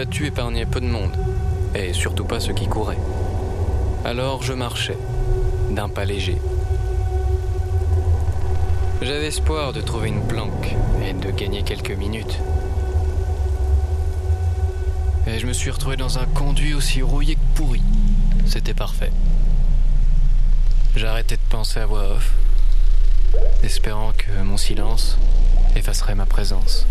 battue épargnait peu de monde, et surtout pas ceux qui couraient. Alors je marchais, d'un pas léger. J'avais espoir de trouver une planque et de gagner quelques minutes. Et je me suis retrouvé dans un conduit aussi rouillé que pourri. C'était parfait. J'arrêtais de penser à voix off, espérant que mon silence effacerait ma présence.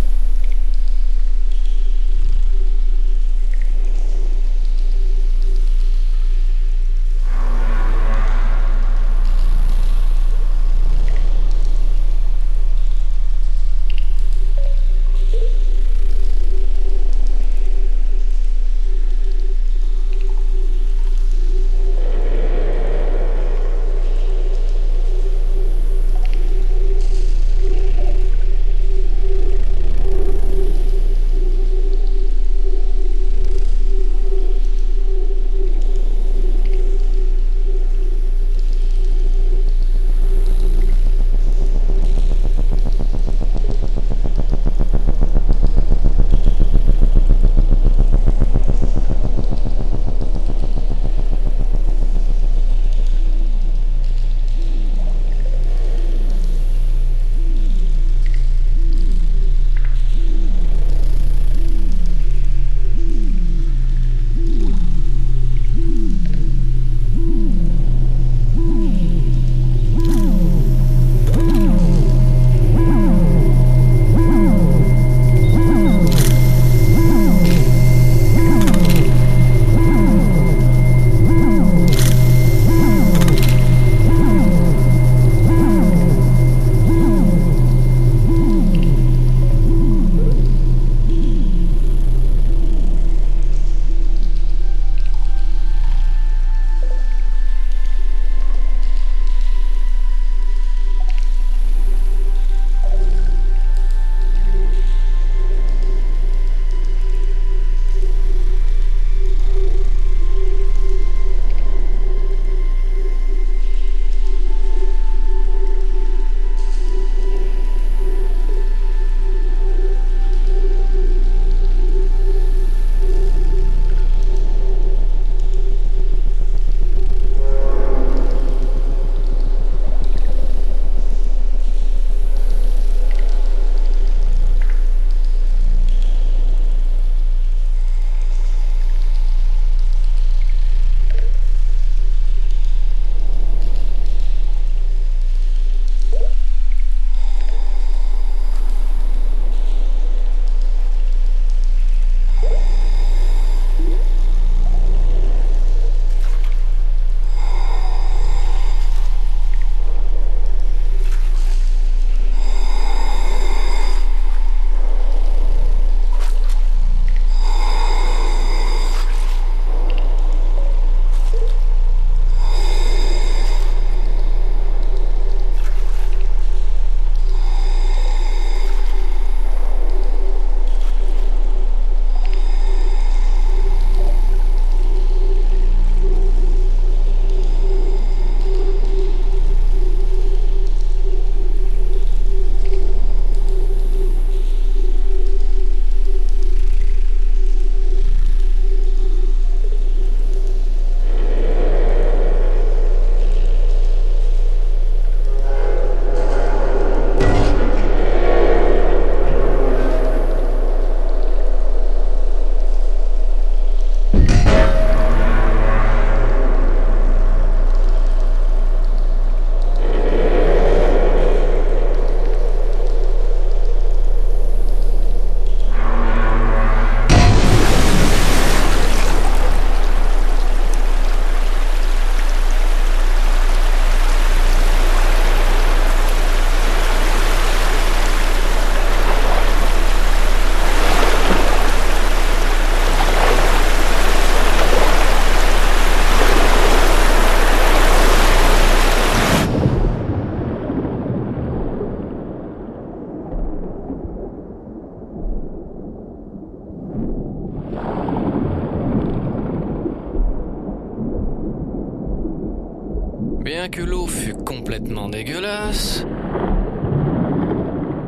que l'eau fut complètement dégueulasse,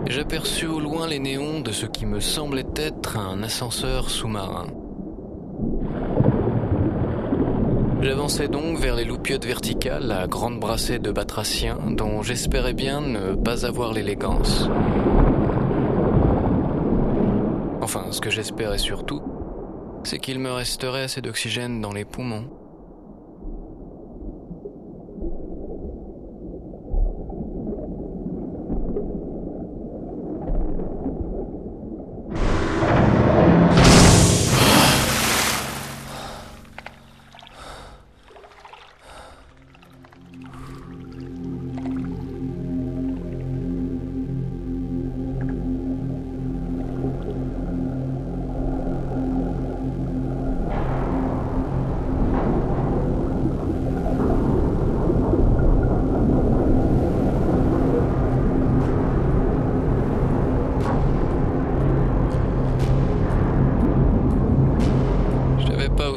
j'aperçus au loin les néons de ce qui me semblait être un ascenseur sous-marin. J'avançais donc vers les loupiottes verticales à grande brassée de batraciens dont j'espérais bien ne pas avoir l'élégance. Enfin, ce que j'espérais surtout, c'est qu'il me resterait assez d'oxygène dans les poumons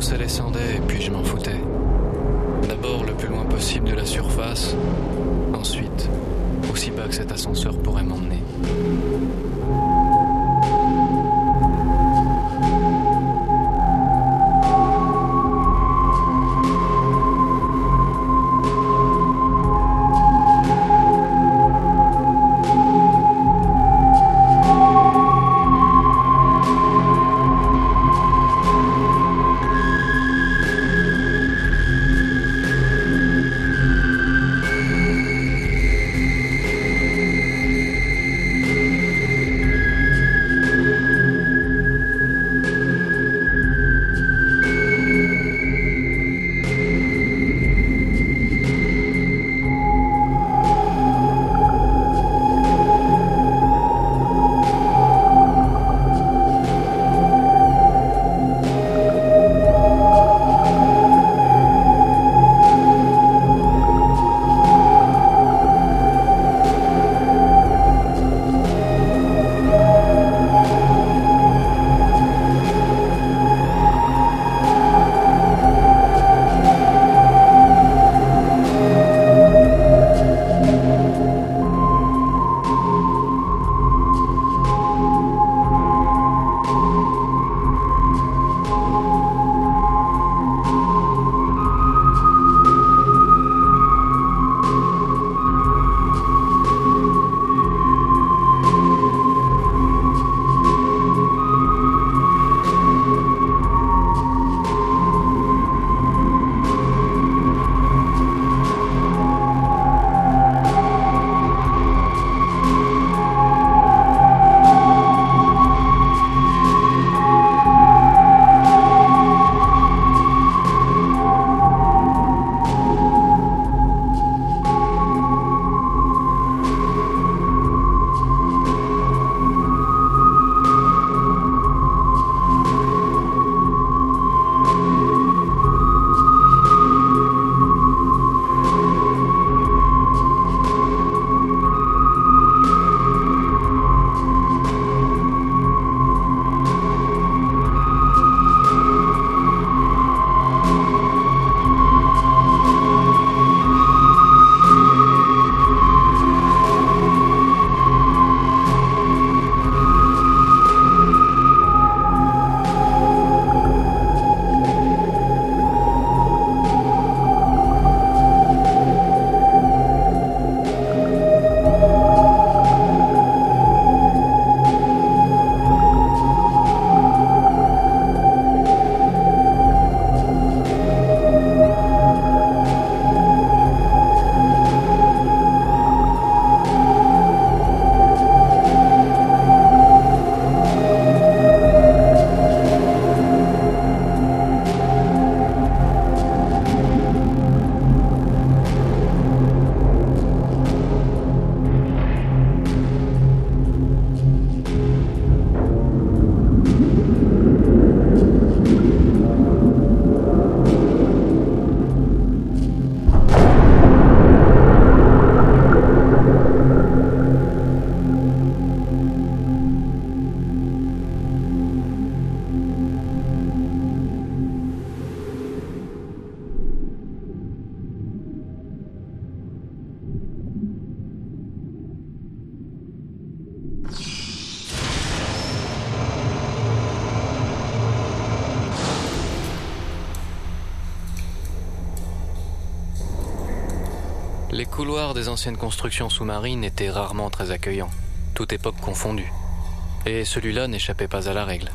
ça descendait et puis je m'en foutais. D'abord le plus loin possible de la surface, ensuite aussi bas que cet ascenseur pourrait m'emmener. Les couloirs des anciennes constructions sous-marines étaient rarement très accueillants, toute époque confondue. Et celui-là n'échappait pas à la règle.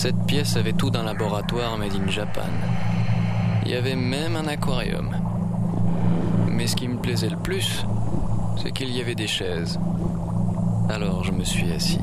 Cette pièce avait tout d'un laboratoire made in Japan. Il y avait même un aquarium. Mais ce qui me plaisait le plus, c'est qu'il y avait des chaises. Alors je me suis assis.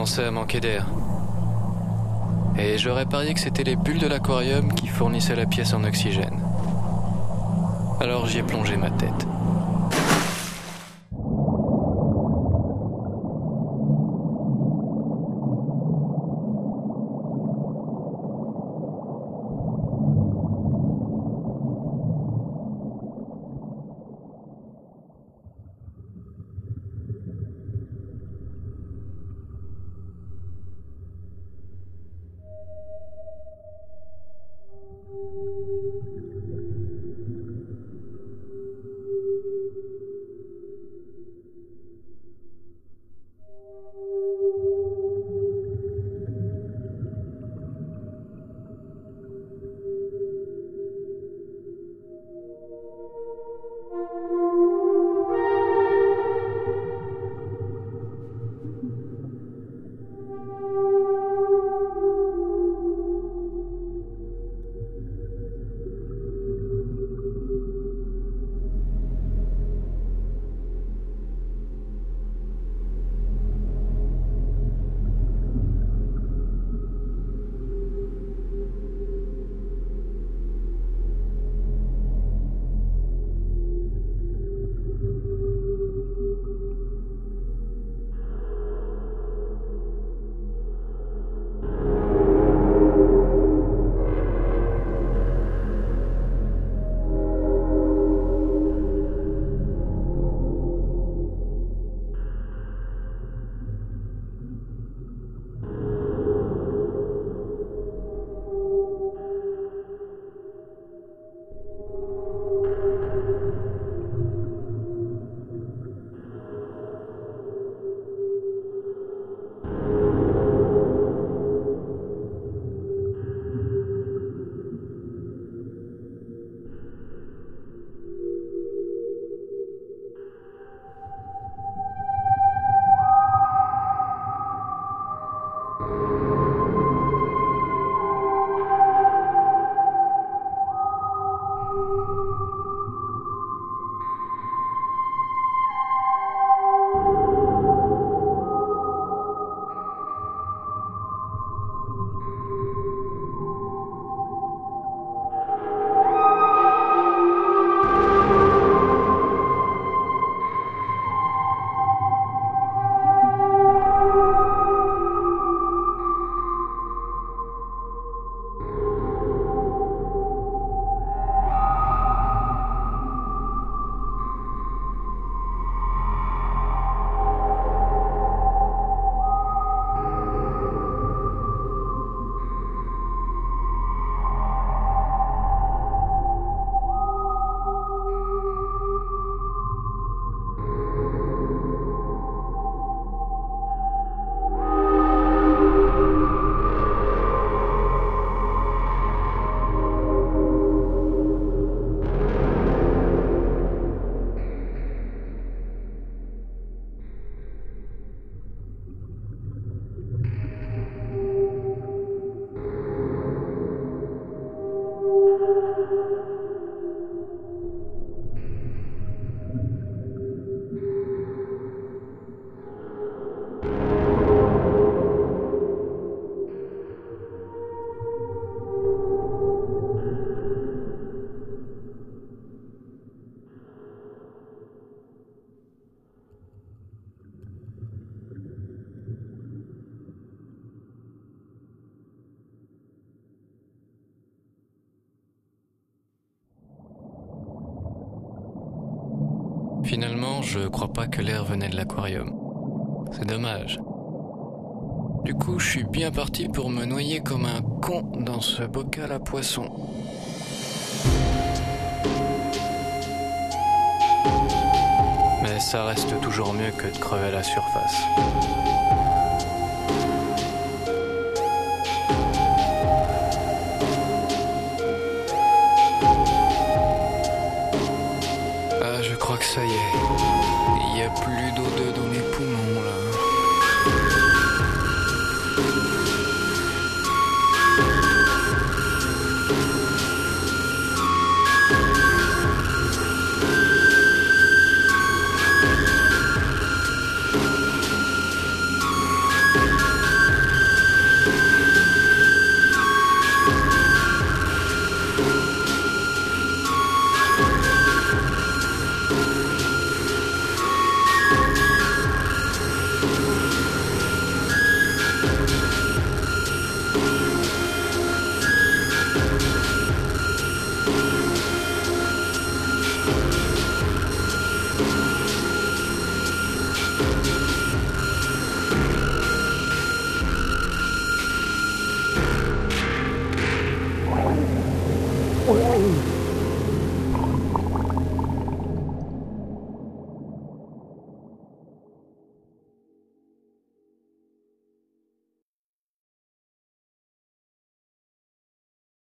À manquer d'air. Et j'aurais parié que c'était les bulles de l'aquarium qui fournissaient la pièce en oxygène. Alors j'y ai plongé ma tête. Finalement, je crois pas que l'air venait de l'aquarium. C'est dommage. Du coup, je suis bien parti pour me noyer comme un con dans ce bocal à poisson. Mais ça reste toujours mieux que de crever à la surface.